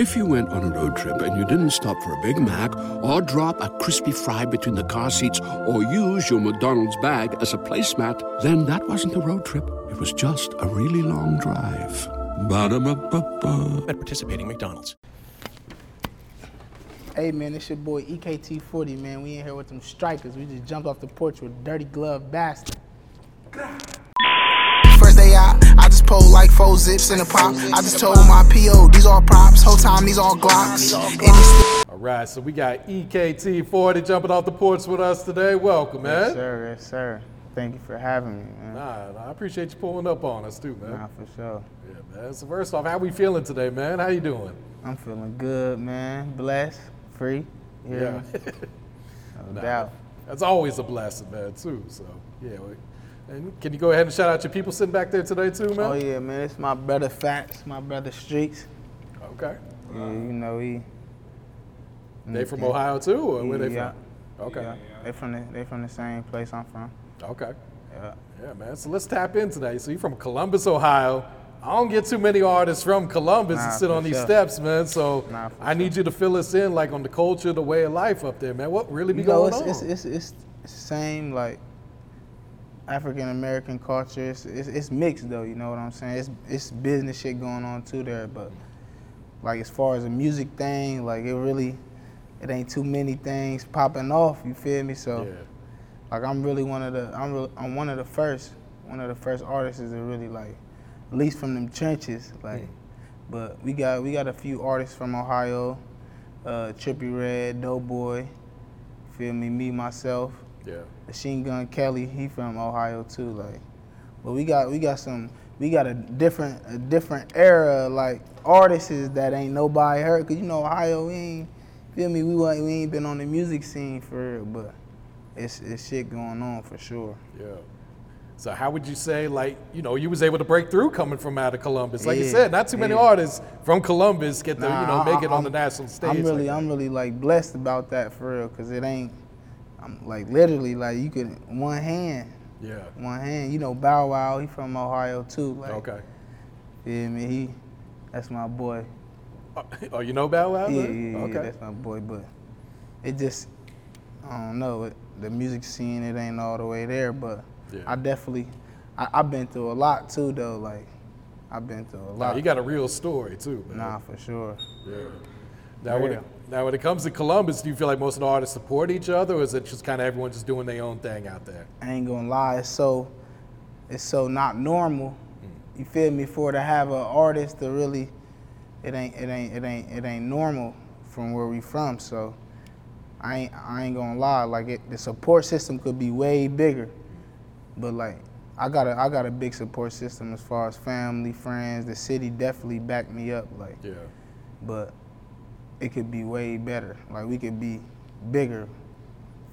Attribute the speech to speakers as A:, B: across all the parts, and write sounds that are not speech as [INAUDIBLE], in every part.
A: If you went on a road trip and you didn't stop for a Big Mac or drop a crispy fry between the car seats or use your McDonald's bag as a placemat, then that wasn't a road trip. It was just a really long drive. Ba-da-ba-ba-ba.
B: At participating McDonald's.
C: Hey man, it's your boy EKT40, man. We in here with them strikers. We just jumped off the porch with dirty glove bastard.
D: First day out, I just pulled like four zips in a pop. I just told my PO, these all props. Whole time, these all Glocks.
E: All right, so we got E EKT40 jumping off the porch with us today. Welcome, man.
C: Yes, sir. Yes, sir. Thank you for having me, man.
E: Nah, nah, I appreciate you pulling up on us too, man.
C: Nah, for sure.
E: Yeah, man. So first off, how we feeling today, man? How you doing?
C: I'm feeling good, man. Blessed, free. Yeah. hear [LAUGHS] me? No
E: Nah,
C: doubt.
E: That's always a blessing, man, too. So yeah. And can you go ahead and shout out your people sitting back there today too, man?
C: Oh yeah, man. It's my brother Fats, my brother Streets.
E: Okay.
C: Yeah, you know he.
E: They from Ohio too, or where they
C: Mm,
E: from? Okay.
C: Yeah, they from the they from the same place I'm from.
E: Okay.
C: Yeah.
E: Yeah, man. So let's tap in today. So you're from Columbus, Ohio. I don't get too many artists from Columbus
C: Nah,
E: to sit on these
C: sure.
E: steps, man. So
C: Nah,
E: I need you to fill us in, like on the culture, the way of life up there, man. What really be
C: You know,
E: going
C: it's,
E: on?
C: it's, it's, it's the same like African American culture. It's, it's, it's mixed though, you know what I'm saying? It's, it's business shit going on too there, but like as far as a music thing, like it really, it ain't too many things popping off. You feel me? So
E: yeah.
C: like I'm really one of the I'm really, I'm one of the first one of the first artists that really like at least from them trenches like but we got we got a few artists from Ohio uh Trippie Redd Doughboy feel me me myself
E: Yeah.
C: Machine Gun Kelly he from Ohio too like but we got we got some we got a different a different era like artists that ain't nobody heard cause you know Ohio we ain't feel me we wa- we ain't been on the music scene for real but it's it's shit going on for sure.
E: Yeah. So how would you say, like, you know, you was able to break through coming from out of Columbus? Like you said, not too many
C: yeah.
E: artists from Columbus get to, you
C: Nah,
E: know,
C: I-
E: make it on
C: I'm-
E: the national stage.
C: I'm really,
E: like
C: I'm really like blessed about that for real, cause it ain't, I'm like literally like you could one hand.
E: Yeah.
C: one hand. You know Bow Wow, he from Ohio too. Like,
E: Okay.
C: feel me? He, that's my boy.
E: Oh, [LAUGHS] oh you know Bow Wow?
C: Yeah,
E: man?
C: yeah, yeah,
E: Okay.
C: that's my boy. But it just, I don't know. It, the music scene, it ain't all the way there, but
E: Yeah.
C: I definitely, I, I've been through a lot too though. Like, I've been through a lot.
E: Nah, you got a real story too, man.
C: nah, for sure.
E: Yeah. Now when, it. Now, when it comes to Columbus, do you feel like most of the artists support each other, or is it just kind of everyone just doing their own thing out there?
C: I ain't gonna lie, it's so it's so not normal. Hmm. You feel me? For to have an artist to really it ain't it ain't it ain't it ain't normal from where we from. So I ain't I ain't gonna lie, like it, the support system could be way bigger. But like I got a I got a big support system as far as family, friends, the city definitely backed me up. Like
E: Yeah.
C: but it could be way better. Like we could be bigger.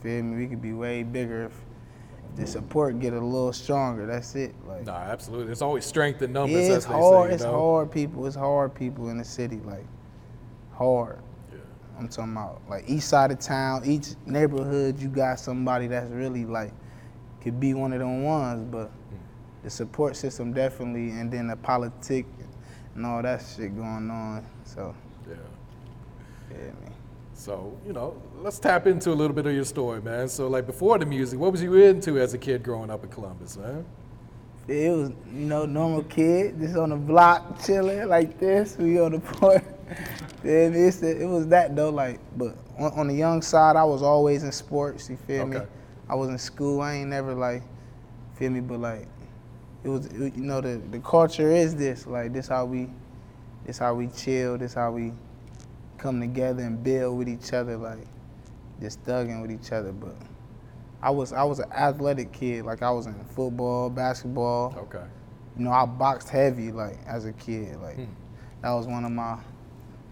C: Feel me? We could be way bigger if, if the support get a little stronger. That's it. Like
E: Nah, absolutely. There's always strength in numbers.
C: yeah, it's hard.
E: Say,
C: it's
E: know?
C: hard people. It's hard people in the city. Like hard.
E: Yeah.
C: I'm talking about like east side of town, each neighborhood you got somebody that's really like could be one of them ones, but hmm. the support system definitely and then the politic and all that shit going on. So
E: Yeah,
C: man.
E: So, you know, let's tap into a little bit of your story, man. So, like, before the music, what was you into as a kid growing up in Columbus, man?
C: It was, you know, normal kid, just on the block, chilling like this. We on the porch. [LAUGHS] Then it's the, it was that though, like, but on, on the young side, I was always in sports. You feel me? I was in school. I ain't never like, feel me? But like, it was, it- you know, the the culture is this. Like, this how we, this how we chill. This how we come together and build with each other. Like, just thugging with each other. But I was I was an athletic kid. Like I was in football, basketball.
E: Okay.
C: You know, I boxed heavy like as a kid. Like
E: Hmm.
C: that was one of my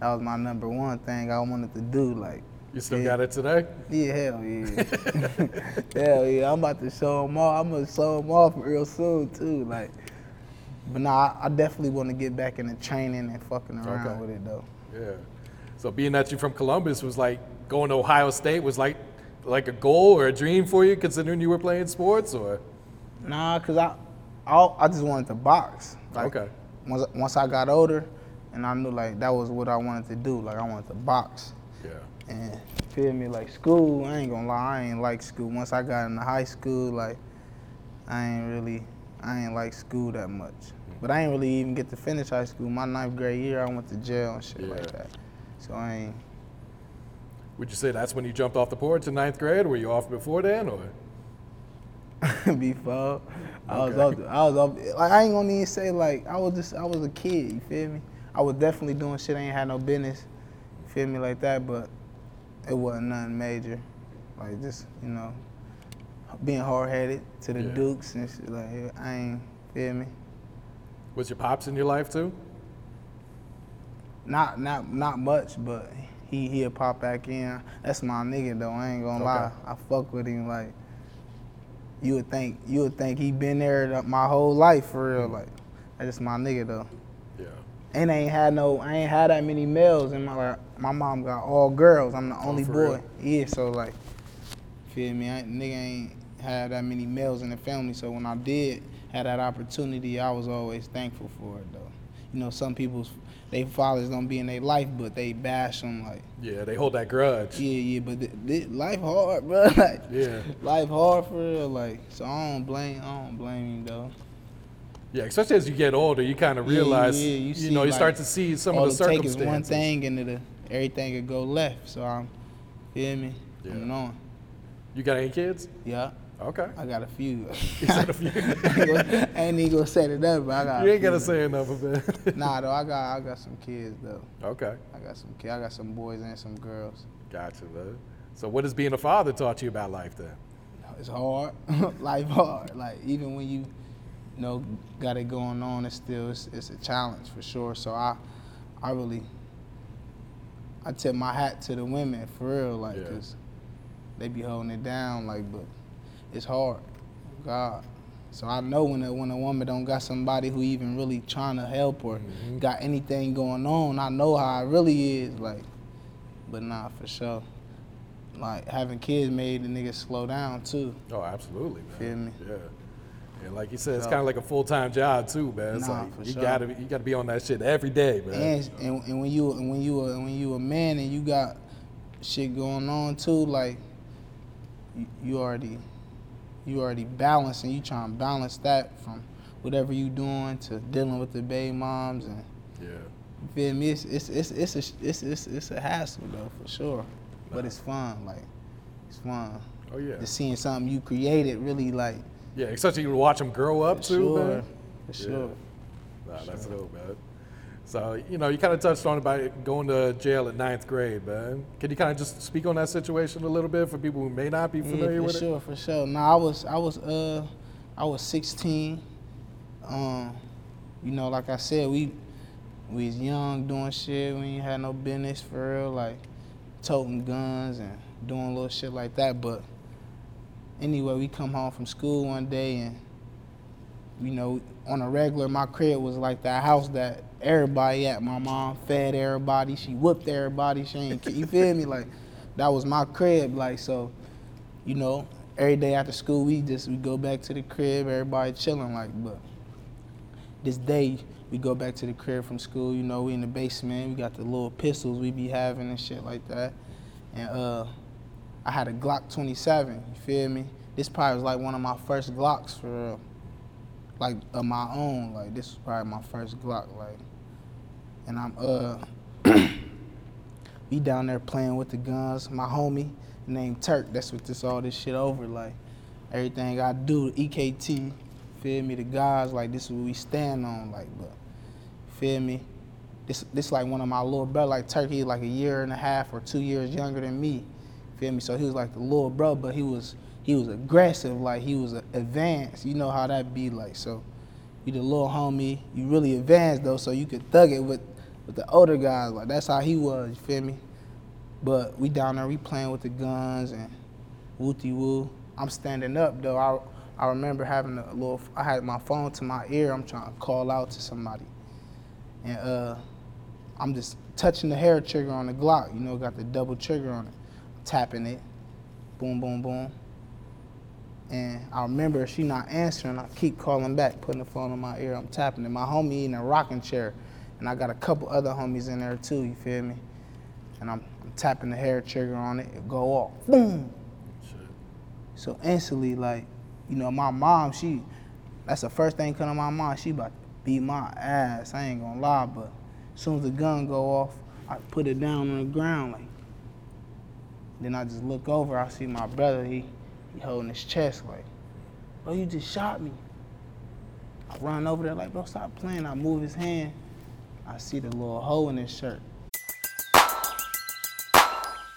C: that was my number one thing I wanted to do. Like
E: You still
C: Yeah.
E: got it today?
C: yeah, hell yeah, [LAUGHS] [LAUGHS] hell yeah. I'm about to show them off. I'm gonna show them off real soon too. Like, but nah, I, I definitely want to get back into training and fucking around
E: Okay.
C: with it though.
E: Yeah. So, being that you're from Columbus was like going to Ohio State was like like a goal or a dream for you, considering you were playing sports, or
C: Nah, cause I, I, I just wanted to box. Like,
E: Okay.
C: Once once I got older, and I knew like that was what I wanted to do. Like I wanted to box.
E: Yeah.
C: And feel me, like school, I ain't gonna lie, I ain't like school. Once I got into high school, like I ain't really, I ain't like school that much. Mm-hmm. But I ain't really even get to finish high school. My ninth grade year, I went to jail and shit
E: Yeah.
C: like that. So I ain't.
E: Would you say that's when you jumped off the porch in ninth grade? Or were you off before then, or? [LAUGHS]
C: before. I was
E: Okay.
C: up. I was up. Like I ain't gonna even say like I was just. I was a kid. You feel me? I was definitely doing shit I ain't had no business. You feel me like that? But it wasn't nothing major. Like just you know, being hard headed to the
E: Yeah.
C: Dukes and shit. Like I ain't feel me.
E: Was your pops in your life too?
C: Not not not much, but he he'll pop back in. That's my nigga though. I ain't gonna
E: Okay.
C: lie. I fuck with him like. You would think you would think he been there my whole life for real. Like that's just my nigga though.
E: Yeah.
C: And I ain't had no, I ain't had that many males in my life. My mom got all girls. I'm the oh, only
E: Oh,
C: boy.
E: real?
C: Yeah, so like, feel me? I, nigga ain't had that many males in the family. So when I did had that opportunity, I was always thankful for it though. You know, some people's they fathers don't be in their life, but they bash them like,
E: Yeah, they hold that grudge.
C: yeah, yeah. But th- th- life hard, bro. [LAUGHS] like,
E: Yeah.
C: life hard for real. Like, so I don't blame, I don't blame him though.
E: Yeah, especially as you get older, you kind of realize,
C: yeah,
E: you,
C: you see,
E: know, you
C: like,
E: start to see some of the
C: it take is
E: circumstances.
C: one thing, and it'll, everything could go left. So I'm, feel me?
E: Yeah.
C: I'm knowing.
E: You got any kids?
C: Yeah,
E: Okay.
C: I got a few. [LAUGHS]
E: You said [LAUGHS] a few.
C: I ain't even gonna set it up, but I got.
E: you ain't gotta say enough of it. [LAUGHS]
C: Nah, though I got I got some kids though.
E: Okay.
C: I got some kids. I got some boys and some girls.
E: Gotcha, man. So, what has being a father taught you about life then?
C: It's hard. Life hard. Like even when you, you know, got it going on, it's still it's, it's a challenge for sure. So I, I really, I tip my hat to the women for real, like,
E: Yeah.
C: 'cause they be holding it down, like, but it's hard. God. So I know when a, when a woman don't got somebody who even really trying to help or
E: Mhm.
C: got anything going on, I know how it really is, like. But nah, for sure. Like having kids made the niggas slow down too.
E: Oh, absolutely, man.
C: Feel me?
E: Yeah. And like you said, it's kind of like a full time job too, man. It's
C: Nah,
E: like
C: for
E: you
C: sure.
E: gotta be, you gotta be on that shit every day, man.
C: And, and and when you and when you a, when you a man and you got shit going on too, like you, you already you already balancing. You trying to balance that from whatever you doing to dealing with the baby moms and
E: yeah.
C: you feel me. It's it's it's it's a it's it's, it's a hassle though for sure, but it's fun. Like it's fun.
E: Oh yeah.
C: Just seeing something you created really like
E: Yeah, especially you watch them grow up
C: for
E: too,
C: sure,
E: man.
C: for
E: Yeah.
C: sure.
E: Nah, that's dope, man. So, you know, you kind of touched on about going to jail at ninth grade, man. Can you kind of just speak on that situation a little bit for people who may not be familiar with it?
C: yeah, for sure, for sure. No, I was, I was, uh, I was 16. Um, you know, like I said, we, we was young doing shit. We ain't had no business for real, like toting guns and doing little shit like that. But anyway, we come home from school one day and, you know, on a regular, my crib was like that house that everybody at. My mom fed everybody. She whooped everybody. She ain't, you feel me? Like, that was my crib. Like, so, you know, every day after school, we just, we go back to the crib, everybody chilling, like, but this day, we go back to the crib from school, you know, we in the basement, we got the little pistols we be having and shit like that. And, uh, I had a Glock 27, you feel me? This probably was like one of my first Glocks for real. Like of my own, like this was probably my first Glock, like. And I'm uh, [COUGHS] we down there playing with the guns. My homie named Terk, that's what this all this shit over. Like everything I do, EKT, feel me? The guys, like this is what we stand on, like. But feel me? This this like one of my little brother, like Terk. He like a year and a half or two years younger than me. Feel me? So he was like the little brother, but he was he was aggressive, like he was advanced. You know how that be like. So you the little homie, you really advanced though, so you could thug it with with the older guys. Like that's how he was. You feel me? But we down there, we playing with the guns and wooty woo. I'm standing up though. I I remember having a little. I had my phone to my ear. I'm trying to call out to somebody, and uh, I'm just touching the hair trigger on the Glock. You know, got the double trigger on it, tapping it, boom, boom, boom. And I remember she not answering. I keep calling back, putting the phone on my ear. I'm tapping it. My homie in a rocking chair, and I got a couple other homies in there too. You feel me? And I'm, I'm tapping the hair trigger on it, it go off, boom.
E: Shit.
C: So instantly, like, you know, my mom, she, that's the first thing come to my mind. She about to beat my ass. I ain't gonna lie, but as soon as the gun go off, I put it down on the ground, like. Then I just look over. I see my brother. He, he holding his chest, like, bro, you just shot me. I run over there, like, bro, stop playing. I move his hand. I see the little hole in his shirt.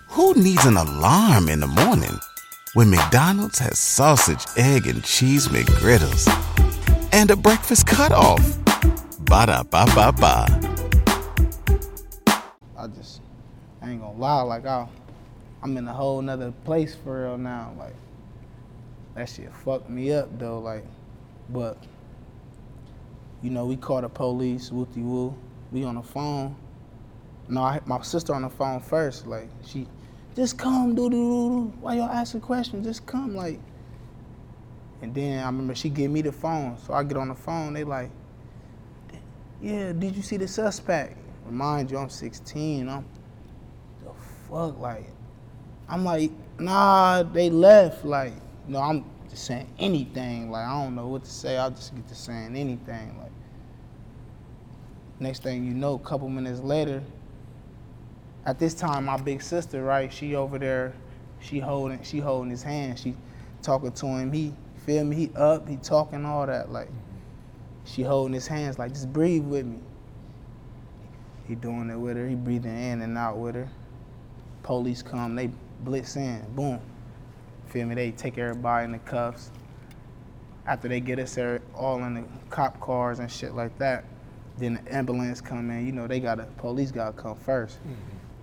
B: Who needs an alarm in the morning when McDonald's has sausage, egg, and cheese McGriddles and a breakfast cutoff? Ba da ba ba ba.
C: I just, I ain't gonna lie, like I, I'm in a whole nother place for real now. Like that shit fucked me up though. Like, but you know, we called the police, wooty woo. We on the phone. No, I my sister on the phone first. Like she, just come, doo doo doo doo. Why y'all asking questions? Just come, like. And then I remember she gave me the phone, so I get on the phone. They like, yeah, did you see the suspect? Remind you, I'm 16. I'm the fuck, like, I'm like, nah, they left. Like, know, I'm just saying anything. Like, I don't know what to say. I just get to saying anything. Like, next thing you know, a couple minutes later, at this time, my big sister, right, she over there, she holding, she holding his hand. She talking to him. He feel me. He up. He talking all that. Like, mm-hmm. she holding his hands. Like, just breathe with me. He doing it with her. He breathing in and out with her. Police come. They blitz in. Boom. Feel me? They take everybody in the cuffs. After they get us there, all in the cop cars and shit like that, then the ambulance come in. You know, they got to police got to come 1st mm-hmm.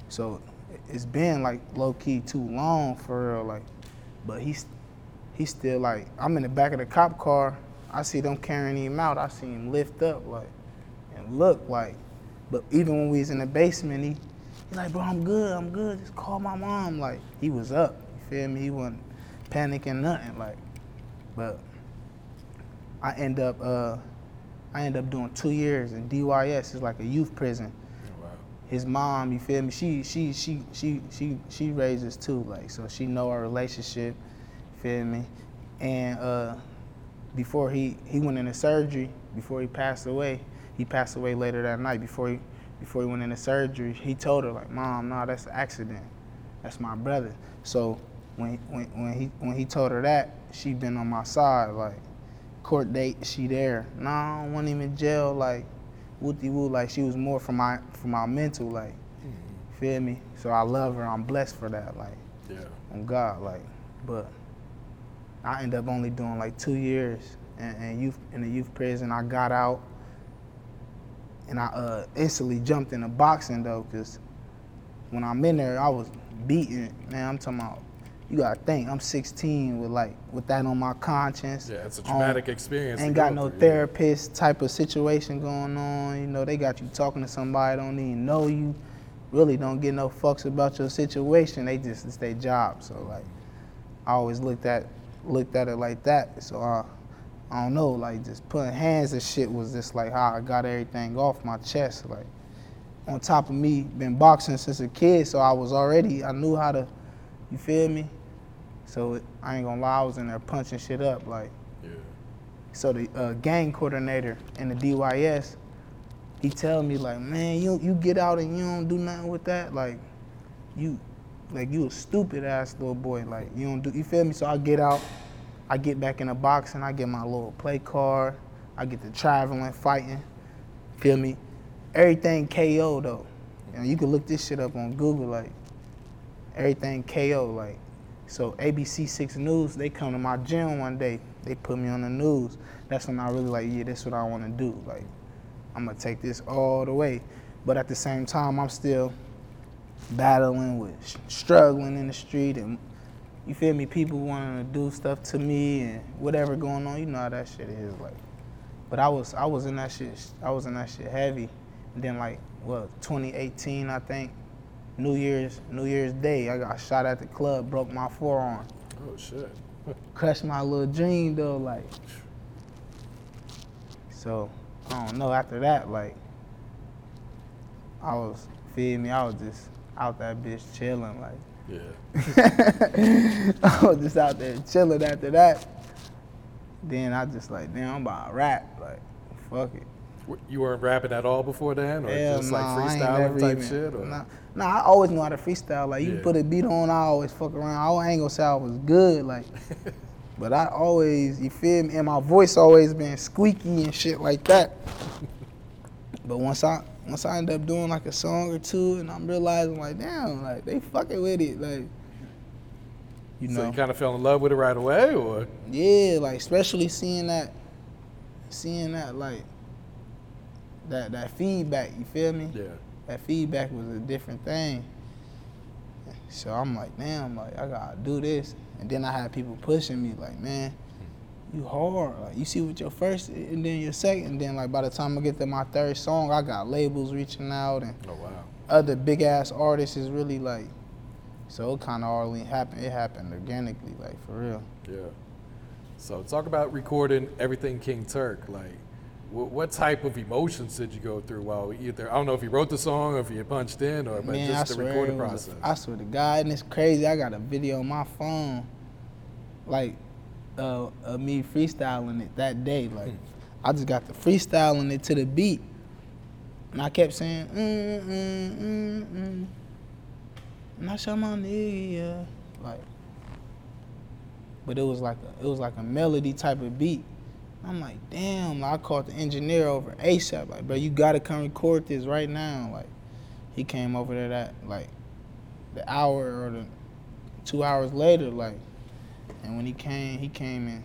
C: So it's been like low key too long for real. Like, but he's he's still like I'm in the back of the cop car. I see them carrying him out. I see him lift up like and look like. But even when we was in the basement, he he like, bro, I'm good, I'm good. Just call my mom. Like he was up. You feel me? He wasn't panicking nothing. Like, but I end up uh I end up doing two years in DYS. It's like a youth prison
E: Oh, wow.
C: his mom, you feel me? She she she she she she raises too, like so she know our relationship, feel me? And uh before he he went into surgery, before he passed away, he passed away later that night. Before he before he went into surgery, he told her like, "Mom, no, that's an accident. That's my brother." So when when when he when he told her that, she been on my side like court date, she there. Nah, I him in jail. Like, wooty woo. Like, she was more for my for my mental. Like, feel me? So I love her. I'm blessed for that. Like,
E: Yeah.
C: on God. Like, but I ended up only doing like two years in, in youth in the youth prison. I got out, and I uh, instantly jumped into boxing though, cause when I'm in there, I was beaten. Man, I'm talking about. You gotta think, I'm 16 with like with that on my conscience.
E: Yeah, it's a
C: Um,
E: traumatic experience.
C: Ain't got
E: go
C: no
E: through, yeah.
C: therapist type of situation going on. You know, they got you talking to somebody don't even know you. Really don't get no fucks about your situation. They just it's their job. So like, I always looked at looked at it like that. So I, I don't know, like just putting hands and shit was just like how I got everything off my chest. Like on top of me been boxing since a kid, so I was already I knew how to, you feel me? So it, I ain't gonna lie, I was in there punching shit up like.
E: Yeah.
C: So the uh, gang coordinator in the DYS, he tell me like, man, you you get out and you don't do nothing with that, like, you, like you a stupid ass little boy, like you don't do, you feel me? So I get out, I get back in the box and I get my little play card, I get to traveling, fighting, feel me? Everything KO though, know, you can look this shit up on Google, like, everything KO, like. So ABC Six News, they come to my gym one day. They put me on the news. That's when I really like, yeah, that's what I want to do. Like, I'm gonna take this all the way. But at the same time, I'm still battling with struggling in the street and you feel me, people wanting to do stuff to me and whatever going on. You know how that shit is like. But I was I was in that shit I was in that shit heavy. And then like well, 2018 I think New Year's New Year's Day I got shot at the club, broke my forearm
E: Oh shit.
C: crushed my little dream though, like. So, I don't know. After that, like, I was feel me. I was just out that bitch chilling like.
E: Yeah. [LAUGHS]
C: I was just out there chilling after that. Then I just like, damn, I'm about to rap. Like, fuck it.
E: You weren't rapping at all before then, or
C: Hell
E: just like freestyling type
C: even-
E: shit? Or?
C: Nah, nah, I always knew how to freestyle. Like, you
E: Yeah.
C: put a beat on, I always fuck around. I ain't gonna say I was good, like, [LAUGHS] but I always, you feel me? And my voice always been squeaky and shit like that. [LAUGHS] But once I once I end up doing like a song or two, and I'm realizing like, damn, like they fucking with it, like, you know.
E: So you kind of fell in love with it right away, or
C: Yeah, like especially seeing that, seeing that like that that feedback. You feel me?
E: yeah,
C: That feedback was a different thing. So I'm like, damn, like I gotta do this. And then I had people pushing me, like, man, you hard. Like you see with your first and then your second. And then like by the time I get to my third song, I got labels reaching out and
E: oh wow,
C: other big ass artists is really like. So it kind of all happened. It happened organically, like for real.
E: yeah. So talk about recording everything King Terk. Like, what type of emotions did you go through while either I don't know if you wrote the song or if you punched in or but
C: Man,
E: just
C: I
E: the recording process.
C: A, I swear to God, and it's crazy. I got a video on my phone, like, uh, of me freestyling it that day. Like,
E: Hmm.
C: I just got the freestyling it to the beat, and I kept saying, mm, mm, mm, mm. And I shot my nigga. Like, but it was like a, it was like a melody type of beat. I'm like, damn. I called the engineer over ASAP. Like, bro, you gotta come record this right now. Like, he came over there that like the hour or the two hours later. Like, and when he came, he came in,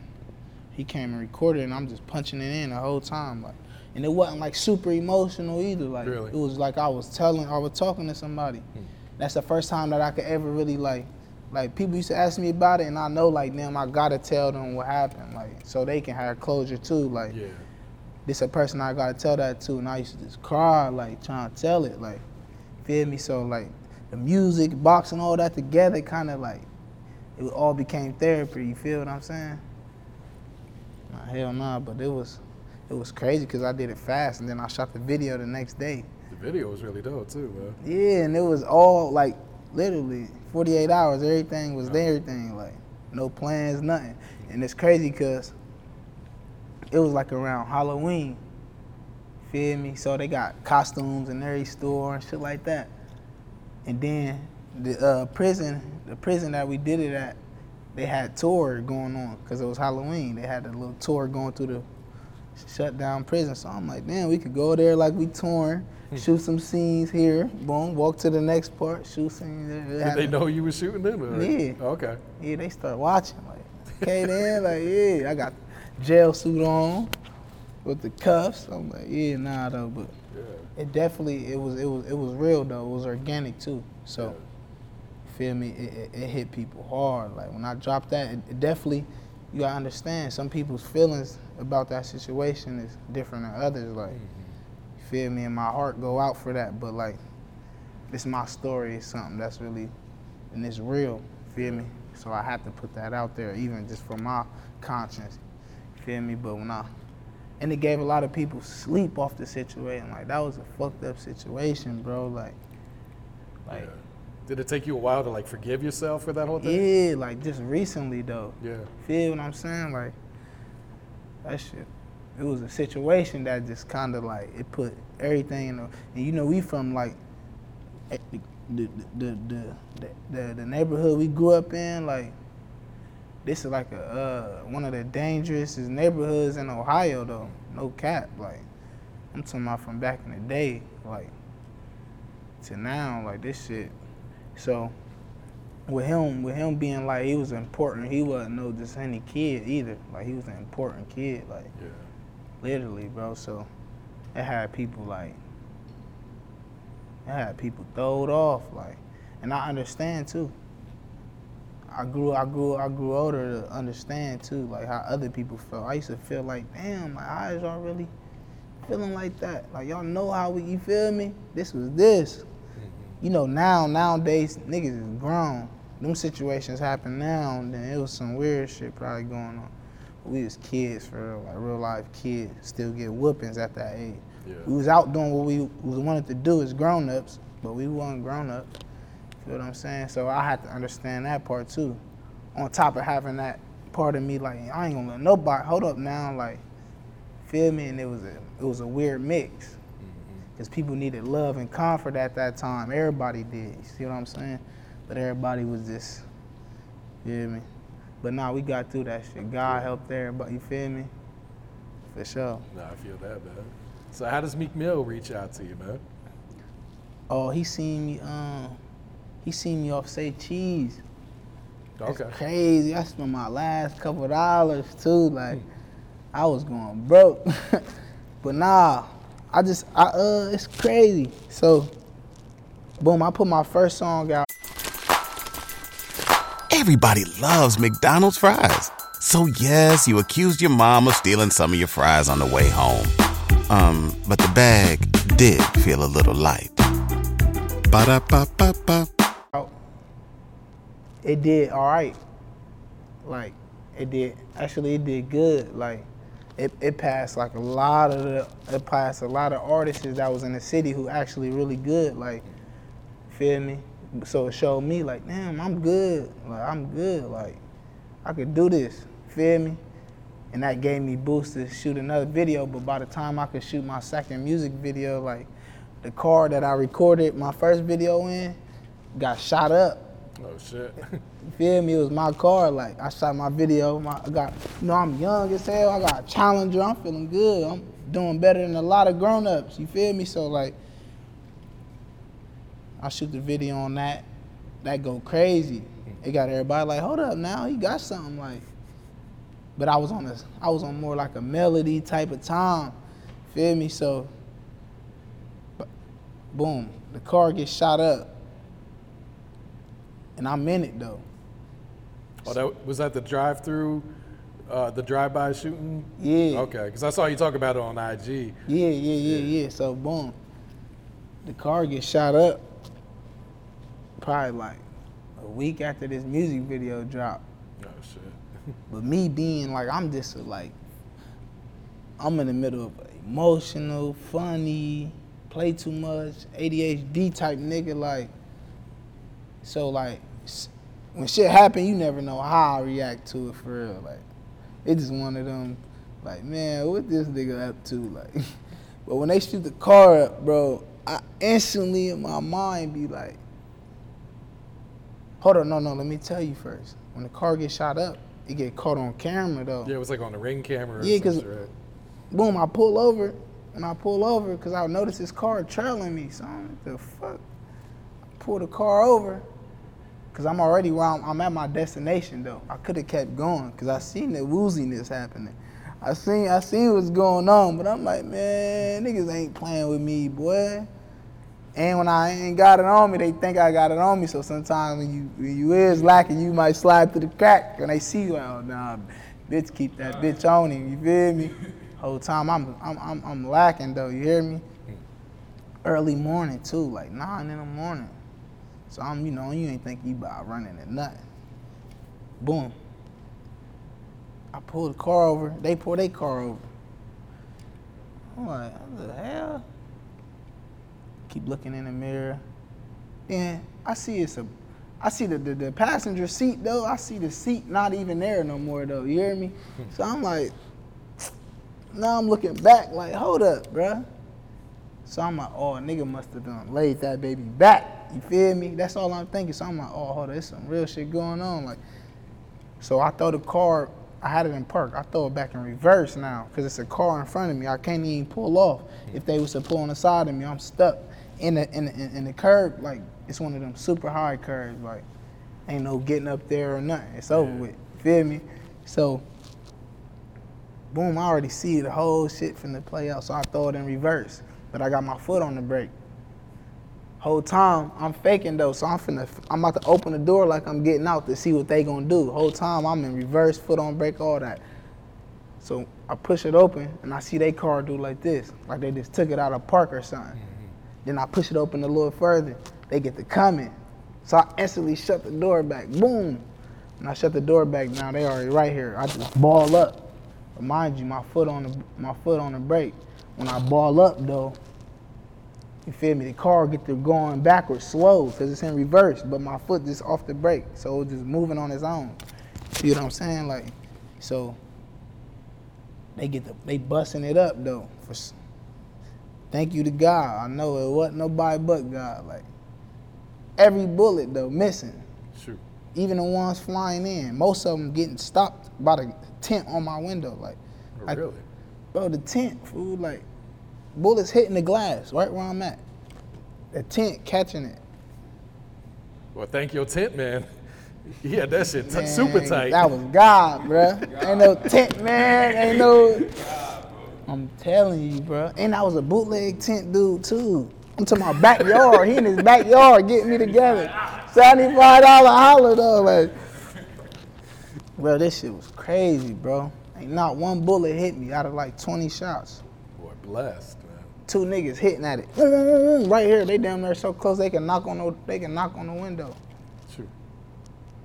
C: he came and recorded, and I'm just punching it in the whole time. Like, and it wasn't like super emotional either. Like,
E: Really?
C: it was like I was telling, I was talking to somebody. Hmm. That's the first time that I could ever really like like people used to ask me about it and I know like them, I gotta tell them what happened like so they can have closure too like
E: yeah,
C: this a person I gotta tell that to and I used to just cry like trying to tell it like feel me? So like the music boxing all that together kind of like it all became therapy you feel what I'm saying? Nah, hell nah but it was it was crazy because I did it fast and then I shot the video the next day.
E: The video was really dope too, man.
C: yeah, and it was all like literally 48 hours. Everything was there, everything like no plans, nothing. And it's crazy because it was like around Halloween. Feel me? So they got costumes in every store and shit like that. And then the uh, prison, the prison that we did it at, they had tour going on because it was Halloween. They had a little tour going through the shut down prison. So I'm like, damn, we could go there like we torn, hmm. shoot some scenes here, boom, walk to the next part, shoot scenes there.
E: Did they know you were shooting them? Or?
C: Yeah.
E: Okay.
C: Yeah, they start watching. Like, okay, then, like, yeah, I got jail suit on with the cuffs. I'm like, yeah, nah, though, but
E: Yeah.
C: it definitely, it was, it was, it was real though. It was organic too. So, feel me? It, it, it hit people hard. Like when I dropped that, it, it definitely, you gotta understand, some people's feelings about that situation is different than others. Like, mm-hmm. you feel me? And my heart go out for that. But like, it's my story is something that's really, and it's real. Feel me? So I have to put that out there, even just for my conscience. Feel me? But when I, and it gave a lot of people sleep off the situation. Like that was a fucked up situation, bro. Like, like.
E: yeah. Did it take you a while to like forgive yourself for that whole thing?
C: Yeah, like just recently though.
E: Yeah.
C: Feel what I'm saying? Like that shit. It was a situation that just kind of like it put everything in. A, and you know we from like eh, the the the the, the, the, the neighborhood we grew up in. Like this is like a uh, one of the dangerous neighborhoods in Ohio though. No cap. Like I'm talking about from back in the day. Like to now. Like this shit. So with him, with him being like he was important, he wasn't no just any kid either. Like he was an important kid, like
E: Yeah.
C: literally, bro. So it had people like it had people throwed off, like, and I understand too. I grew, I grew, I grew older to understand too, like how other people felt. I used to feel like, damn, my eyes are really feeling like that. Like y'all know how we, you feel me? This was this you know, now nowadays niggas is grown. Them situations happen now, and then it was some weird shit probably going on. We was kids for real, like real life kids, still get whoopings at that age.
E: Yeah.
C: We was out doing what we was wanted to do as grown ups, but we weren't grown up. Feel what I'm saying? So I had to understand that part too. On top of having that part of me like I ain't gonna let nobody hold up now, like feel me? And it was a it was a weird mix. Because people needed love and comfort at that time. Everybody did. You see what I'm saying? But everybody was just, you feel me? But nah, we got through that shit. God helped everybody, you feel me? For sure.
E: Nah, I feel that, man. So how does Meek Mill reach out to you, man?
C: Oh, he seen me, um, he seen me off Say Cheese.
E: Okay.
C: crazy. I spent my last couple dollars too. Like, I was going broke. [LAUGHS] but nah, I just, I, uh, it's crazy. So, boom, I put my first song out.
B: Everybody loves McDonald's fries. So yes, you accused your mom of stealing some of your fries on the way home. Um, but the bag did feel a little light. Ba-da-ba-ba-ba.
C: it did all right. Like it did actually it did good. Like it, it passed like a lot of the it passed a lot of artists that was in the city who actually really good. Like feel me? So it showed me like, damn, I'm good. Like I'm good. Like I could do this. Feel me? And that gave me boost to shoot another video. But by the time I could shoot my second music video, like the car that I recorded my first video in got shot up.
E: Oh shit. [LAUGHS]
C: You feel me? It was my car. Like I shot my video. My, I got, you know, I'm young as hell. I got a Challenger. I'm feeling good. I'm doing better than a lot of grown-ups. You feel me? So like, I shoot the video on that. That go crazy. It got everybody like, hold up now, he got something like. But I was on this. I was on more like a melody type of time. Feel me? So, boom, the car gets shot up. And I'm in it though.
E: oh, that was that the drive-through, uh, the drive-by shooting.
C: Yeah.
E: Okay, because I saw you talk about it on IG.
C: Yeah, yeah, yeah, yeah. So boom, the car gets shot up. Probably like a week after this music video dropped.
E: Oh shit.
C: But me being like, I'm just a, like, I'm in the middle of emotional, funny, play too much, ADHD type nigga. Like, so like, when shit happen, you never know how I react to it for real. Like, it's just one of them, like, man, what this nigga up to? Like, [LAUGHS] but when they shoot the car up, bro, I instantly in my mind be like, hold on, no, no, let me tell you first. When the car gets shot up, it get caught on camera though.
E: Yeah, it was like on the ring camera. Or
C: Yeah, 'cause-
E: right?
C: Boom, I pull over, and I pull over because I notice this car trailing me. So I'm like, the fuck? Pull the car over, because I'm already where I'm, I'm at my destination though. I could have kept going because I seen the wooziness happening. I seen I seen what's going on, but I'm like, man, niggas ain't playing with me, boy. And when I ain't got it on me, they think I got it on me. So sometimes when you when you is lacking, you might slide through the crack. When they see you, oh nah, bitch, keep that bitch on him. You feel me? [LAUGHS] Whole time I'm I'm I'm, I'm lacking though. You hear me? Mm. Early morning too, like nine in the morning. So I'm, you know, you ain't think you about running or nothing. Boom. I pull the car over. They pull their car over. I'm like, what the hell? Keep looking in the mirror. Then I see it's a, I see the, the, the passenger seat though. I see the seat not even there no more though. You hear me? [LAUGHS] So I'm like, now I'm looking back like, hold up, bruh. So I'm like, oh, a nigga must have done laid that baby back. You feel me? That's all I'm thinking. So I'm like, oh, hold on, there's some real shit going on. Like, so I throw the car. I had it in park. I throw it back in reverse now because it's a car in front of me. I can't even pull off. If they was to pull on the side of me, I'm stuck in the in the, in the curb. Like it's one of them super high curves. Like ain't no getting up there or nothing. It's over with. Feel me? So boom, I already see the whole shit finna play out. So I throw it in reverse, but I got my foot on the brake. Whole time I'm faking though, so I'm finna I'm about to open the door like I'm getting out to see what they gonna do. Whole time I'm in reverse, foot on brake, all that. So I push it open and I see they car do like this, like they just took it out of park or something. Mm-hmm. Then I push it open a little further, they get to coming. So I instantly shut the door back, boom. And I shut the door back now, they already right here. I just ball up. But mind you, my foot on the my foot on the brake. When I ball up though, you feel me? The car get to going backwards slow because it's in reverse, but my foot just off the brake, so it's just moving on its own. You know what I'm saying? Like, so they get the they busting it up though. For thank you to God. I know it wasn't nobody but God. Like every bullet though missing,
E: Shoot.
C: even the ones flying in. Most of them getting stopped by the tent on my window. Like,
E: Oh,
C: I-
E: really?
C: bro, the tent, fool, like bullets hitting the glass right where I'm at. The tent catching it.
E: Well, thank your tent, man. [LAUGHS] Yeah, that shit t-
C: Man,
E: super tight.
C: That was God, bruh. Ain't no [LAUGHS] tent, man. Ain't no. I'm telling you, bruh. And I was a bootleg tent dude too. I'm to my backyard. he in his backyard getting me together. Seventy-five dollar holler though, like. Bro, this shit was crazy, bro. Ain't not one bullet hit me out of like 20 shots.
E: Boy, blessed.
C: Two niggas hitting at it. Mm, mm, mm, right here, they damn near so close they can knock on the they can knock on the window.
E: Shoot.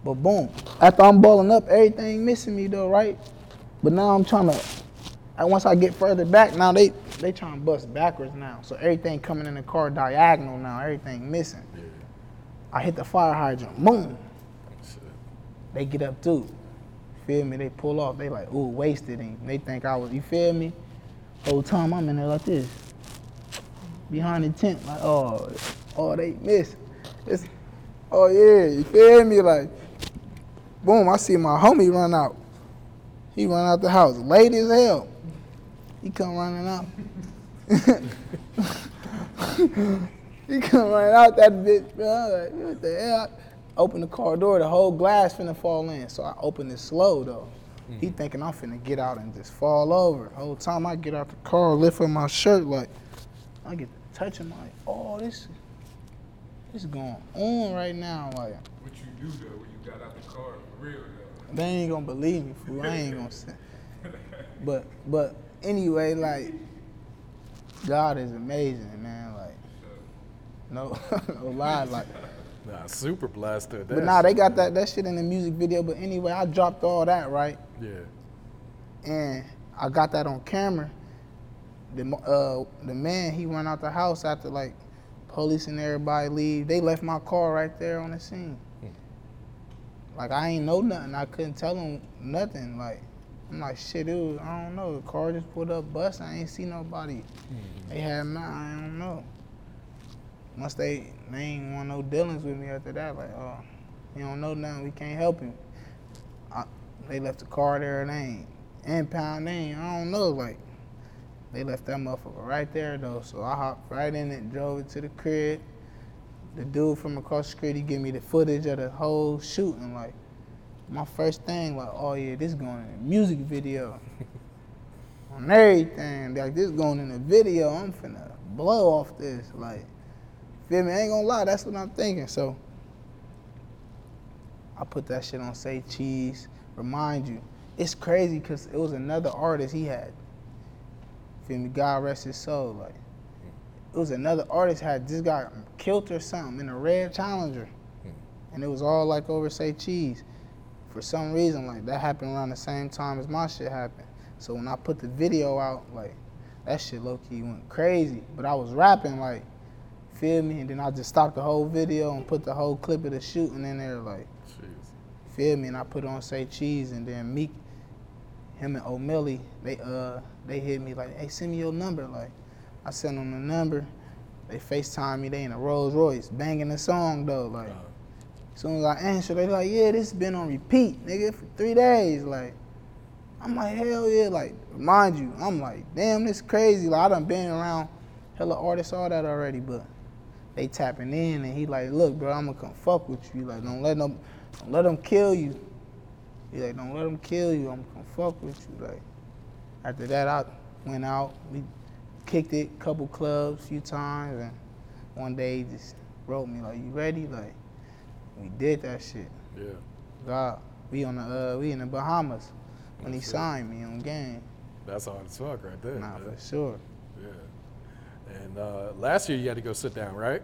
C: But boom, after I'm balling up, everything missing me though, right? But now I'm trying to. And once I get further back, now they they trying to bust backwards now. So everything coming in the car diagonal now, everything missing.
E: Yeah.
C: I hit the fire hydrant, boom.
E: Shit.
C: They get up too. Feel me? They pull off. They like, ooh, wasted him. They think I was. You feel me? Whole time I'm in there like this, behind the tent, like, oh, oh, they missed. It's, oh yeah, you feel me? Like, boom, I see my homie run out. He run out the house, late as hell. He come running out. [LAUGHS] he come running out that bitch, bro. Like, what the hell? Open the car door, the whole glass finna fall in. So I open it slow though. He mm. thinking I'm finna get out and just fall over. Whole time I get out the car, lift up my shirt, like I get to touch him, like, oh, this, this is going on right now, like.
F: What you do though when you got out the car for real though?
C: They ain't gonna believe me, fool. I ain't gonna say. [LAUGHS] But but anyway, like God is amazing, man. Like no [LAUGHS] no lie, like.
E: Nah, super blessed. to
C: But nah, they got that that shit in the music video. But anyway, I dropped all that right,
E: Yeah.
C: and I got that on camera. The uh the man he went out the house after like police and everybody leave. They left my car right there on the scene. Like I ain't know nothing. I couldn't tell them nothing. Like I'm like shit. It was I don't know. The car just pulled up, bust. I ain't see nobody. They had mine. I don't know. Once they they ain't want no dealings with me after that. Like oh, you don't know nothing. We can't help him. I, they left the car there and they ain't impound. They ain't. I don't know. Like they left that motherfucker right there though. So I hopped right in it, drove it to the crib. The dude from across the street, he gave me the footage of the whole shooting. Like, my first thing, like, oh yeah, this going in a music video. [LAUGHS] On everything. Like, this going in a video. I'm finna blow off this. Like, feel me? I ain't gonna lie, that's what I'm thinking. So, I put that shit on Say Cheese. Remind you, it's crazy because it was another artist he had. Feel me? God rest his soul. Like, it was another artist had just got killed or something in a red Challenger, hmm. and it was all like over say cheese. For some reason, like that happened around the same time as my shit happened. So when I put the video out, like that shit low key went crazy. But I was rapping like, feel me, and then I just stopped the whole video and put the whole clip of the shooting in there, like.
E: Jeez.
C: Feel me? And I put on say cheese, and then Meek, him and Omelly, they uh they hit me like, hey, send me your number. Like, I sent them the number. They FaceTime me. They in a Rolls Royce, banging the song though. Like, as soon as I answer, they like, yeah, this been on repeat, nigga, for three days. Like, I'm like, hell yeah. Like, mind you, I'm like, damn, this crazy. Like, I done been around hella artists, all that already, but they tapping in, and he like, look, bro, I'm gonna come fuck with you. Like, don't let them, don't let them kill you. He like, don't let them kill you. I'm gonna fuck with you. Like, after that, I went out, we kicked it, a couple clubs, few times, and one day he just wrote me like, you ready? Like, we did that shit.
E: Yeah.
C: God, we on the uh, we in the Bahamas when he
E: That's it.
C: signed me on game.
E: That's hard as fuck right there.
C: Nah,
E: man.
C: for sure.
E: Yeah. And uh, last year you had to go sit down, right?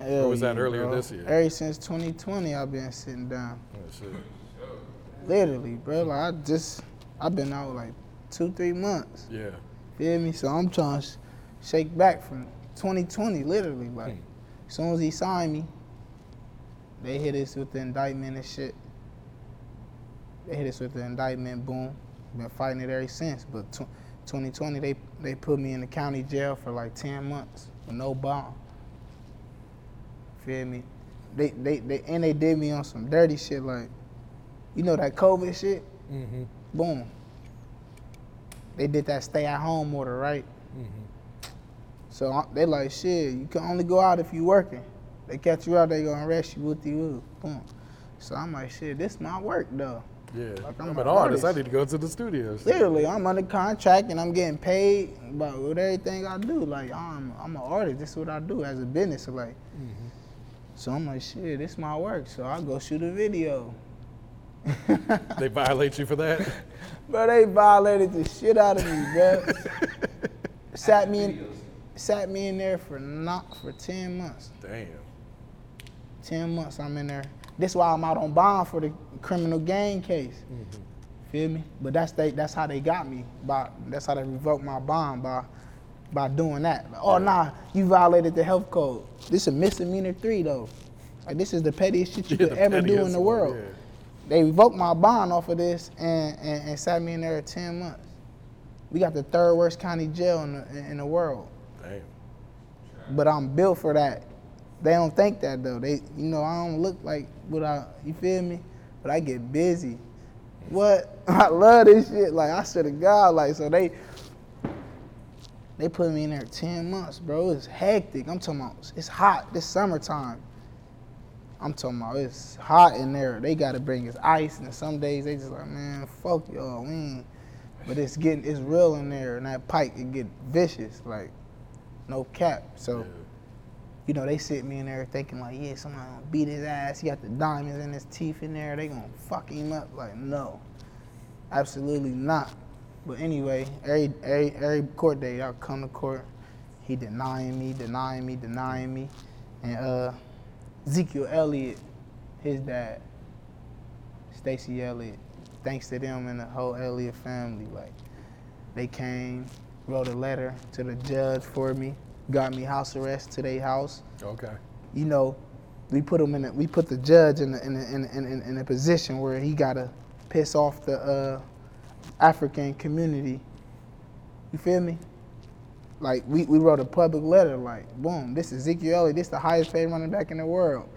C: Hell
E: was that earlier
C: bro.
E: this year?
C: Ever since 2020, I've been sitting down.
E: Oh, shit.
C: Literally, bro. Like I just, I've been out like two, three months.
E: Yeah.
C: Feel me? So I'm trying to shake back from 2020, literally. Like,
E: Hmm.
C: as soon as he signed me, they hit us with the indictment and shit. They hit us with the indictment, boom. Been fighting it ever since. But tw 2020, they they put me in the county jail for like 10 months with no bond. Feel me? They, they, they, and they did me on some dirty shit like, you know that COVID shit?
E: Mm-hmm.
C: Boom. They did that stay at home order, right?
E: Mm-hmm.
C: So they like, shit, you can only go out if you working. They catch you out, they gonna arrest you with you. Boom. So I'm like, shit, this my work though.
E: Yeah.
C: Like,
E: I'm,
C: I'm
E: an
C: an
E: artist. I
C: artist.
E: need to go to the studios.
C: Literally, I'm under contract and I'm getting paid about with everything I do. Like I'm I'm an artist. This is what I do as a business. So like, so I'm like, shit, this my work. So I go shoot a video.
E: They violate you for that? [LAUGHS]
C: Bro, they violated the shit out of me, bro. [LAUGHS] sat me in, sat me in there for not for ten months.
E: Damn.
C: Ten months I'm in there. This why I'm out on bond for the criminal gang case. Mm-hmm. Feel me? But that's they that's how they got me. By that's how they revoked my bond by by doing that. Like, oh nah, you violated the health code. This is a misdemeanor three though. Like this is the pettiest shit you
E: Yeah,
C: could ever do in the world.
E: yeah.
C: They revoked my bond off of this and, and, and sat me in there 10 months. We got the third worst county jail in the, in the world.
E: Damn.
C: But I'm built for that. They don't think that though. They, you know, I don't look like what I, you feel me? But I get busy. What? [LAUGHS] I love this shit. Like I swear to God, like so they, they put me in there 10 months, bro. It's hectic. I'm talking about, it's hot. This summertime. I'm talking about it's hot in there. They gotta bring us ice, and some days they just like, man, fuck y'all, we ain't. But it's getting, it's real in there, and that pipe it get vicious, like, no cap. So, you know, they sit me in there thinking like, yeah, somebody gonna beat his ass. He got the diamonds in his teeth in there. They gonna fuck him up. Like, no, absolutely not. But anyway, every every every court day, I come to court. He denying me, denying me, denying me, and uh, Ezekiel Elliott, his dad, Stacy Elliott. Thanks to them and the whole Elliott family, like they came, wrote a letter to the judge for me, got me house arrest to their house.
E: Okay.
C: You know, we put him in. A, we put the judge in a, in a, in a, in in a position where he gotta piss off the uh, African community. You feel me? Like we, we wrote a public letter, like, boom, this is Ezekiel Elliott, this the highest paid running back in the world.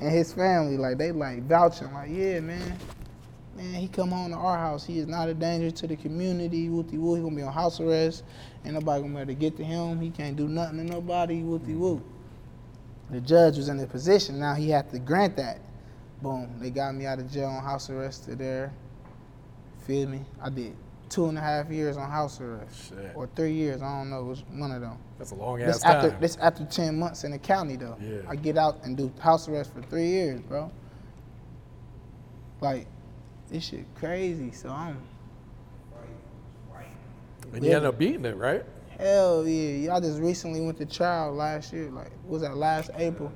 C: And his family, like they like vouching, like, yeah, man. Man, he come home to our house. He is not a danger to the community. Wooty woo. He gonna be on house arrest. Ain't nobody gonna be able to get to him. He can't do nothing to nobody. Wooty mm-hmm. woo. The judge was in a position now he had to grant that. Boom. They got me out of jail on house arrest to there. Feel me? I did two and a half years on house arrest.
E: Shit.
C: Or three years. I don't know. It was one of them.
E: That's a long
C: This
E: ass
C: after
E: time.
C: this after ten months in the county though.
E: Yeah.
C: I get out and do house arrest for three years, bro. Like, this shit crazy. So I'm right,
E: and you end up beating it, right?
C: hell yeah. Y'all just recently went to trial last year. Like, was that last April?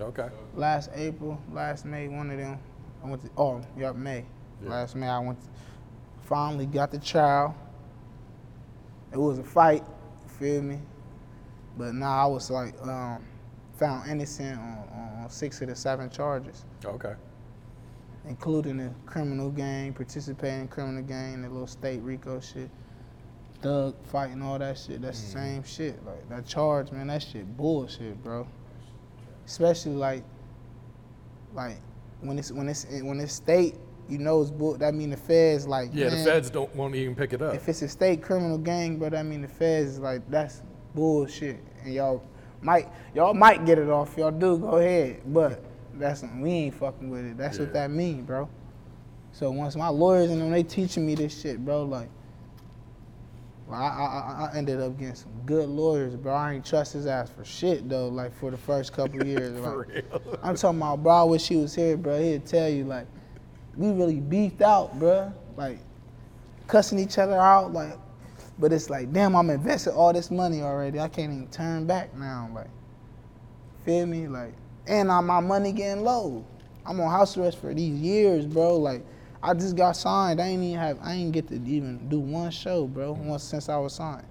E: Okay.
C: Last April, last May, one of them. I went to oh, yeah, May.
E: Yeah.
C: Last May I went finally got the trial. It was a fight, you feel me? But now I was like um, found innocent on, on six of the seven charges,
E: Okay.
C: including the criminal gang, participating in criminal gang, the little state RICO shit, thug fighting, all that shit. That's the same shit. Like that charge, man, that shit bullshit, bro. Especially like, like when it's when it's when it's state, you know it's bull. That mean the feds like
E: Yeah, the feds don't won't even pick it up.
C: If it's a state criminal gang, bro, I mean the feds is like that's bullshit, and y'all might y'all might get it off. Y'all do go ahead, but that's we ain't fucking with it. That's
E: Yeah.
C: what that mean, bro. So once my lawyers and them they teaching me this shit, bro, like. Well, I, I, I- I ended up getting some good lawyers, bro. I ain't trust his ass for shit though. Like for the first couple years, [LAUGHS]
E: For
C: like,
E: real.
C: I'm talking about, bro. I wish he was here, bro. He'd tell you, like, we really beefed out, bro. Like, cussing each other out, like. But it's like, damn, I'm invested all this money already. I can't even turn back now, like. Feel me, like, and now my money getting low. I'm on house arrest for these years, bro. Like, I just got signed. I ain't even have. I ain't get to even do one show, bro. Once since I was signed.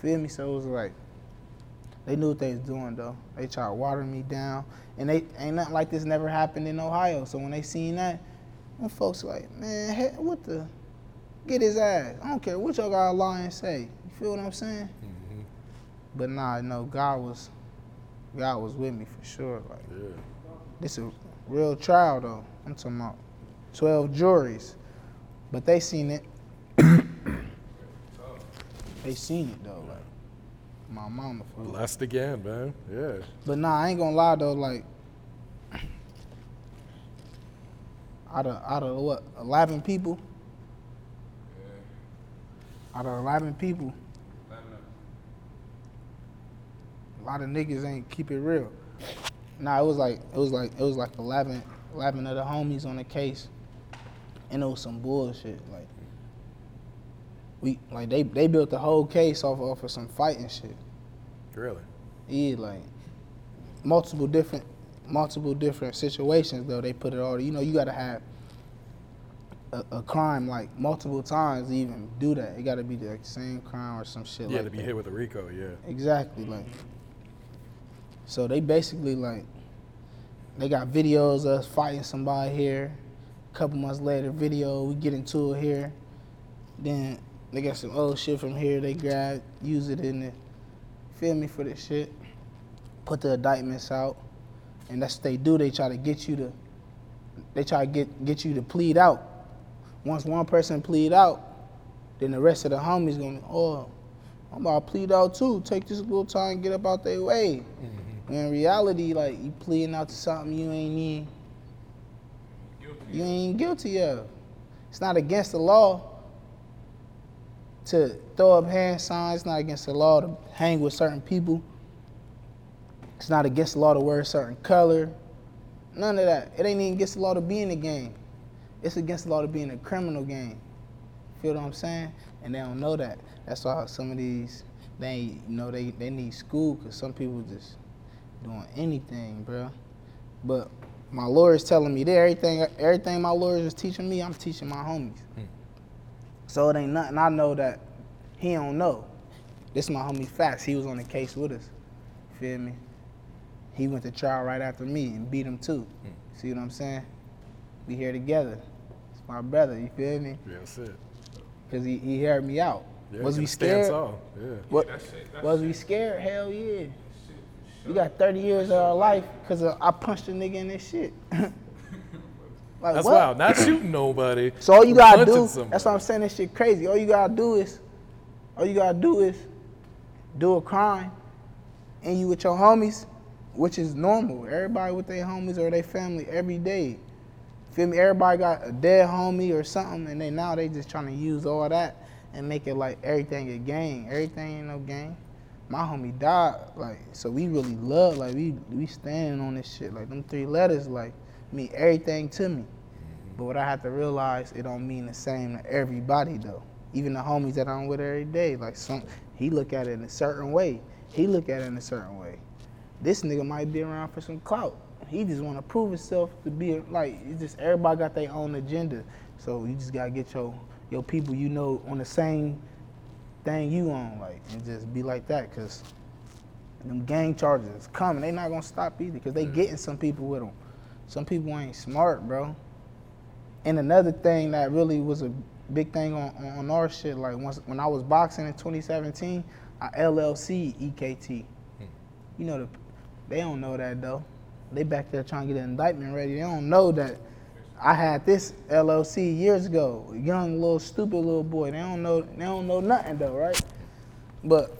C: Feel me? So it was like they knew what they was doing though. They tried watering me down, and they ain't nothing like this never happened in Ohio. So when they seen that, them folks like, man, what the? Get his ass. I don't care what y'all got to lie and say. You feel what I'm saying?
E: Mm-hmm.
C: But nah, no, God was, God was with me for sure. Like
E: Yeah.
C: this a real trial though. I'm talking about 12 juries, but they seen it. [COUGHS] they seen it though, like my mama for.
E: Blessed again, man. Yeah.
C: But nah, I ain't gonna lie though, like out of out of what, eleven people? Out of eleven people, a lot of niggas ain't keep it real. Nah, it was like it was like it was like 11, 11 of the homies on the case, and it was some bullshit. Like we like they they built the whole case off off of some fighting shit.
E: Really.
C: Yeah, like multiple different multiple different situations though. They put it all. You know, you gotta have a, a crime like multiple times to even do that. It gotta be the like, same crime or some shit
E: Yeah,
C: like
E: to be
C: that.
E: hit with a Rico, yeah.
C: Exactly, like. So they basically like, they got videos of us fighting somebody here. A couple months later, video we get into it here. Then they got some old shit from here. They grab, use it in the, feel me for this shit. Put the indictments out, and that's what they do. They try to get you to, they try to get get you to plead out. Once one person plead out, then the rest of the homies gonna, oh, I'm about to plead out too. Take this little time get up out their way. When in reality, like you pleading out to something you ain't even you ain't guilty of. It's not against the law to throw up hand signs. It's not against the law to hang with certain people. It's not against the law to wear a certain color. None of that. It ain't even against the law to be in the game. It's against the law to be in a criminal game. Feel what I'm saying? And they don't know that. That's why some of these, they you know, they, they need school because some people just doing anything, bro. But my lawyer's telling me that everything, everything my lawyers is teaching me, I'm teaching my homies. Hmm. So it ain't nothing I know that he don't know. This my homie Facts. He was on the case with us. Feel me? He went to trial right after me and beat him too. Hmm. See what I'm saying? We here together. It's my brother. You feel me?
E: Yeah, that's it.
C: Cause he, he heard me out.
E: Yeah,
C: was
E: gotta
C: we
E: stand
C: scared?
E: tall. Yeah.
C: What, was we scared? Hell yeah. We got 30 years of our life because I punched a nigga in this shit. [LAUGHS] like,
E: That's
C: what?
E: wild. Not shooting nobody. [CLEARS THROAT]
C: So all you gotta do,
E: somebody.
C: that's what I'm saying, this shit crazy. All you gotta do is, all you gotta do is do a crime and you with your homies, which is normal. Everybody with their homies or their family every day. Feel me? Everybody got a dead homie or something and they now they just trying to use all that and make it like everything a game. Everything ain't no game. My homie died, like, so we really love, like, we we standing on this shit. Like, them three letters, like, mean everything to me. But what I have to realize, it don't mean the same to everybody though. Even the homies that I'm with every day, like some, he look at it in a certain way. He look at it in a certain way. This nigga might be around for some clout. He just want to prove himself to be like. It's just everybody got their own agenda. So you just gotta get your your people you know on the same thing you on, like, and just be like that, cause them gang charges coming. They not gonna stop either, cause they getting some people with them. Some people ain't smart, bro. And another thing that really was a big thing on, on, our shit, like once when I was boxing in 2017, I LLC EKT. Hmm. You know the, they don't know that though. They back there trying to get an indictment ready. They don't know that I had this LLC years ago. Young little stupid little boy. They don't know. They don't know nothing though, right? But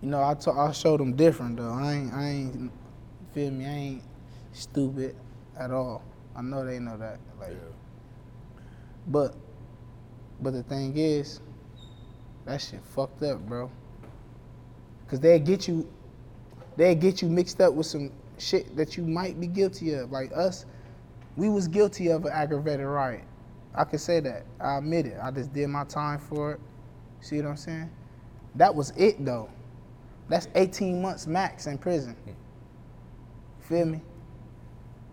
C: you know, I ta- I showed them different though. I ain't I ain't feel me. I ain't stupid at all. I know they know that. Like,
E: Yeah.
C: but but the thing is, that shit fucked up, bro. Cause they get you, they get you mixed up with some shit that you might be guilty of. Like us, we was guilty of an aggravated riot. I can say that. I admit it. I just did my time for it. See what I'm saying? That was it though. That's 18 months max in prison. Hmm. Feel me?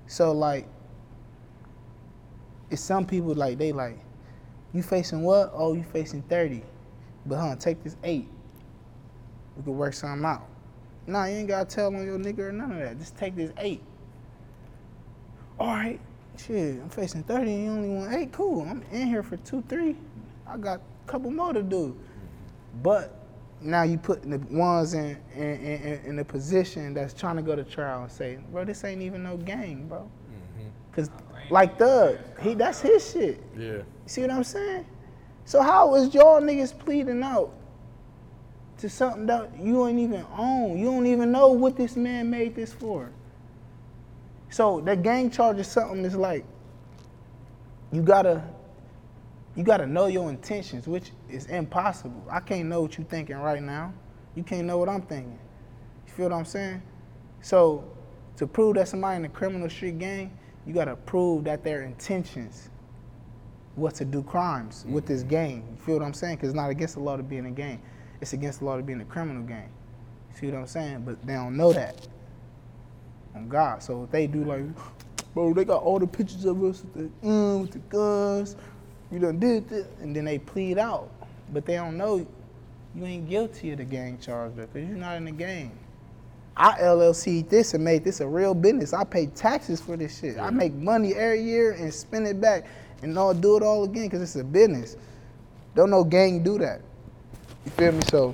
C: So like, it's some people like they like, you facing what? Oh, you facing 30. But huh, take this eight. We could work something out. Nah, you ain't gotta tell on your nigga or none of that. Just take this eight. All right, shit, I'm facing 30 and you only want eight. Cool. I'm in here for two, three. I got a couple more to do. But now you put the ones in in, in, in a position that's trying to go to trial and say, bro, this ain't even no gang, bro. Mm-hmm. Cause like Thug, he that's his shit.
E: Yeah.
C: See what I'm saying? So how is y'all niggas pleading out to something that you ain't even own? You don't even know what this man made this for. So that gang charge is something that's like you gotta you gotta know your intentions, which is impossible. I can't know what you're thinking right now. You can't know what I'm thinking. You feel what I'm saying? So to prove that somebody in the criminal street gang, you gotta prove that their intentions was to do crimes with this gang. You feel what I'm saying? Because it's not against the law to be in a gang. It's against the law to be in a criminal gang. You see what I'm saying? But they don't know that. On God. So if they do like, [GASPS] bro, they got all the pictures of us with the, mm, with the guns. You done did this. And then they plead out. But they don't know you ain't guilty of the gang charge because you're not in the gang. I LLC this and made this a real business. I pay taxes for this shit. I make money every year and spend it back and I'll do it all again because it's a business. Don't no gang do that. You feel me? So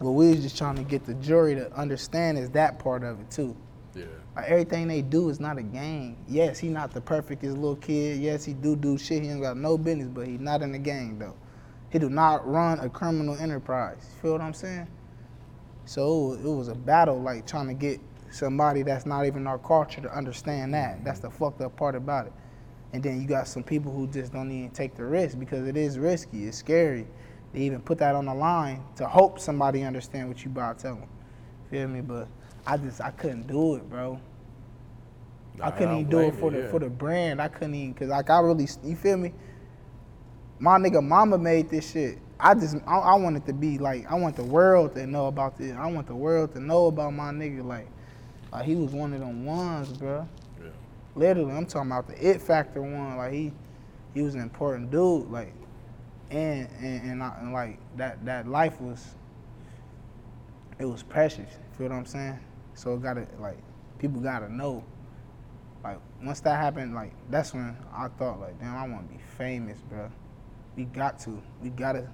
C: what we was just trying to get the jury to understand is that part of it too. Everything they do is not a gang. Yes, he not the perfectest little kid. Yes, he do do shit. He ain't got no business, but he not in the gang though. He do not run a criminal enterprise. You feel what I'm saying? So it was a battle, like trying to get somebody that's not even our culture to understand that. That's the fucked up part about it. And then you got some people who just don't even take the risk because it is risky. It's scary. They even put that on the line to hope somebody understand what you about to tell them. Feel me? But I just I couldn't do it, bro.
E: Nah,
C: I couldn't even do it for
E: you,
C: the
E: yeah.
C: for the brand. I couldn't even cause like I really you feel me. My nigga mama made this shit. I just I, I want it to be like I want the world to know about this. I want the world to know about my nigga. Like, like he was one of them ones, bro.
E: Yeah.
C: Literally, I'm talking about the it factor one. Like he he was an important dude. Like and and and, I, and like that that life was it was precious. Feel what I'm saying? So it gotta like people gotta know. Like once that happened, like that's when I thought like, damn, I want to be famous, bro. We got to. We gotta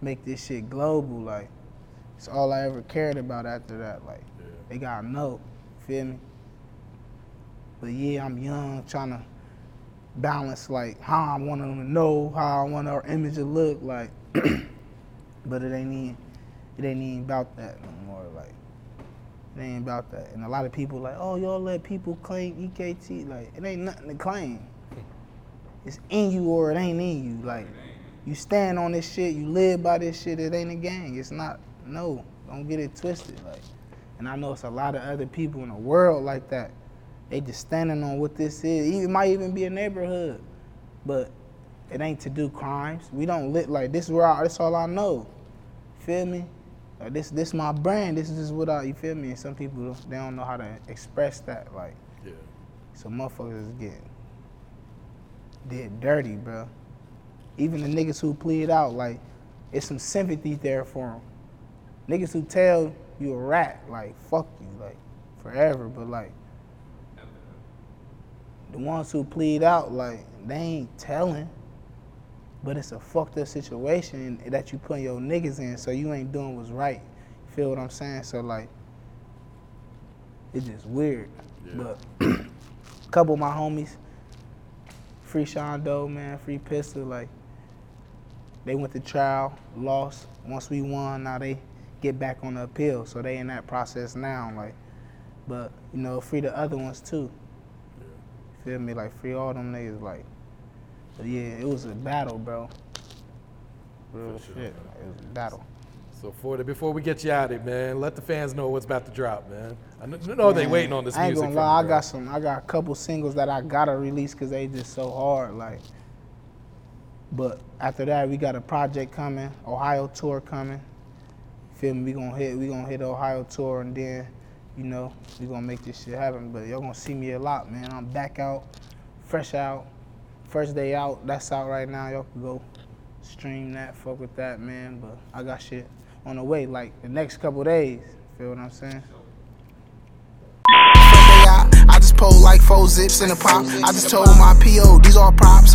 C: make this shit global. Like it's all I ever cared about after that. Like
E: Yeah.
C: they gotta know. Feel me? But yeah, I'm young, trying to balance like how I want them to know, how I want our image to look like. [CLEARS THROAT] but it ain't even, it ain't even about that no more. Like it ain't about that. And a lot of people like, oh y'all let people claim EKT. Like it ain't nothing to claim. It's in you or it ain't in you. Like you stand on this shit, you live by this shit. It ain't a gang. It's not. No, don't get it twisted. Like, and I know it's a lot of other people in the world like that. They just standing on what this is. It might even be a neighborhood, but it ain't to do crimes. We don't live like this. Is where I, that's all I know. Feel me? Like this, this my brand. This is just what I. You feel me? And some people they don't know how to express that. Like,
E: Yeah.
C: so motherfuckers is getting did dirty, bro. Even the niggas who plead out, like, it's some sympathy there for them. Niggas who tell you a rat, like, fuck you, like, forever, but like, the ones who plead out, like, they ain't telling, but it's a fucked up situation that you put your niggas in, so you ain't doing what's right. Feel what I'm saying? So, like, it's just weird.
E: Yeah.
C: But [CLEARS THROAT] a couple of my homies, Free Sean Doe, man, Free Pistol, like, they went to trial, lost. Once we won, now they get back on the appeal. So they in that process now, like. But, you know, free the other ones too. Feel me? Like, free all them niggas, like. But yeah, it was a battle, bro. Real
E: sure,
C: shit. It was a battle.
E: So for the, before we get you out of it, man, let the fans know what's about to drop, man. I kn- know they waiting on this
C: I ain't
E: music.
C: gonna lie, I got some. I got a couple singles that I gotta release because they just so hard. Like, but after that, we got a project coming, Ohio tour coming. Feel me? We gonna hit. We gonna hit Ohio tour, and then, you know, we gonna make this shit happen. But y'all gonna see me a lot, man. I'm back out, fresh out, first day out. That's out right now. Y'all can go stream that, fuck with that, man. But I got shit on the way, like the next couple days. Feel what I'm saying?
D: I just pulled like four zips in a pop. I just told my PO, these are props.